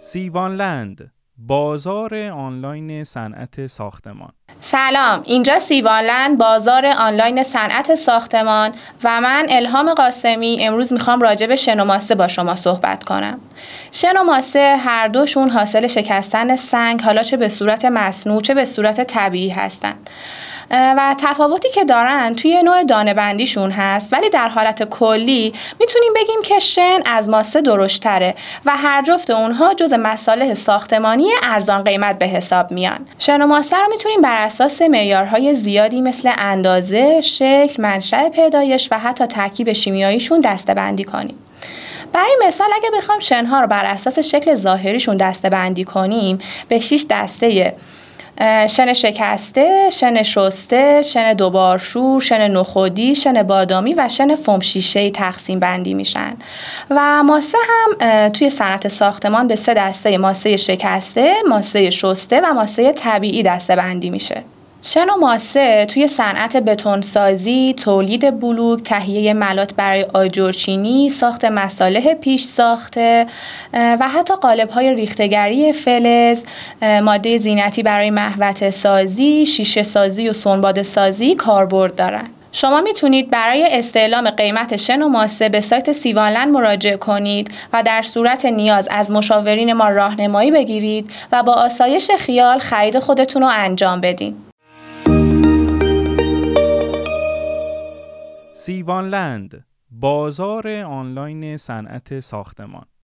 سیوانلند بازار آنلاین صنعت ساختمان. سلام اینجا سیوانلند بازار آنلاین صنعت ساختمان و من الهام قاسمی امروز می‌خوام راجع به شن با شما صحبت کنم. شن هر دوشون حاصل شکستن سنگ حالا چه به صورت مصنوع چه به صورت طبیعی هستند. و تفاوتی که دارن توی نوع دانه بندیشون هست. ولی در حالت کلی می‌تونیم بگیم که شن از ماسه درشتره و هر جفت اونها جز مصالح ساختمانی ارزان قیمت به حساب میان. شن و ماسه رو می‌تونیم بر اساس معیارهای زیادی مثل اندازه، شکل، منشأ پیدایش و حتی ترکیب شیمیاییشون دسته‌بندی کنیم. برای مثال اگه بخوام شنها رو بر اساس شکل ظاهریشون دسته بندی کنیم به 6 دسته شن شکسته، شن شسته، شن دوبارشور، شن نخودی، شن بادامی و شن فوم شیشه تقسیم بندی میشن و ماسه هم توی صنعت ساختمان به سه دسته ماسه شکسته، ماسه شسته و ماسه طبیعی دسته بندی میشه. شن و ماسه توی صنعت بتونسازی، تولید بلوک، تهیه ملات برای آجرچینی، ساخت مصالح پیش ساخته و حتی قالب های ریختگری فلز، ماده زینتی برای محوت سازی، شیشه سازی و سنباد سازی کاربرد دارن. شما می‌تونید برای استعلام قیمت شن و ماسه به سایت سیوانلند مراجعه کنید و در صورت نیاز از مشاورین ما راهنمایی بگیرید و با آسایش خیال خرید خودتون رو انجام بدین. سیوانلند بازار آنلاین صنعت ساختمان.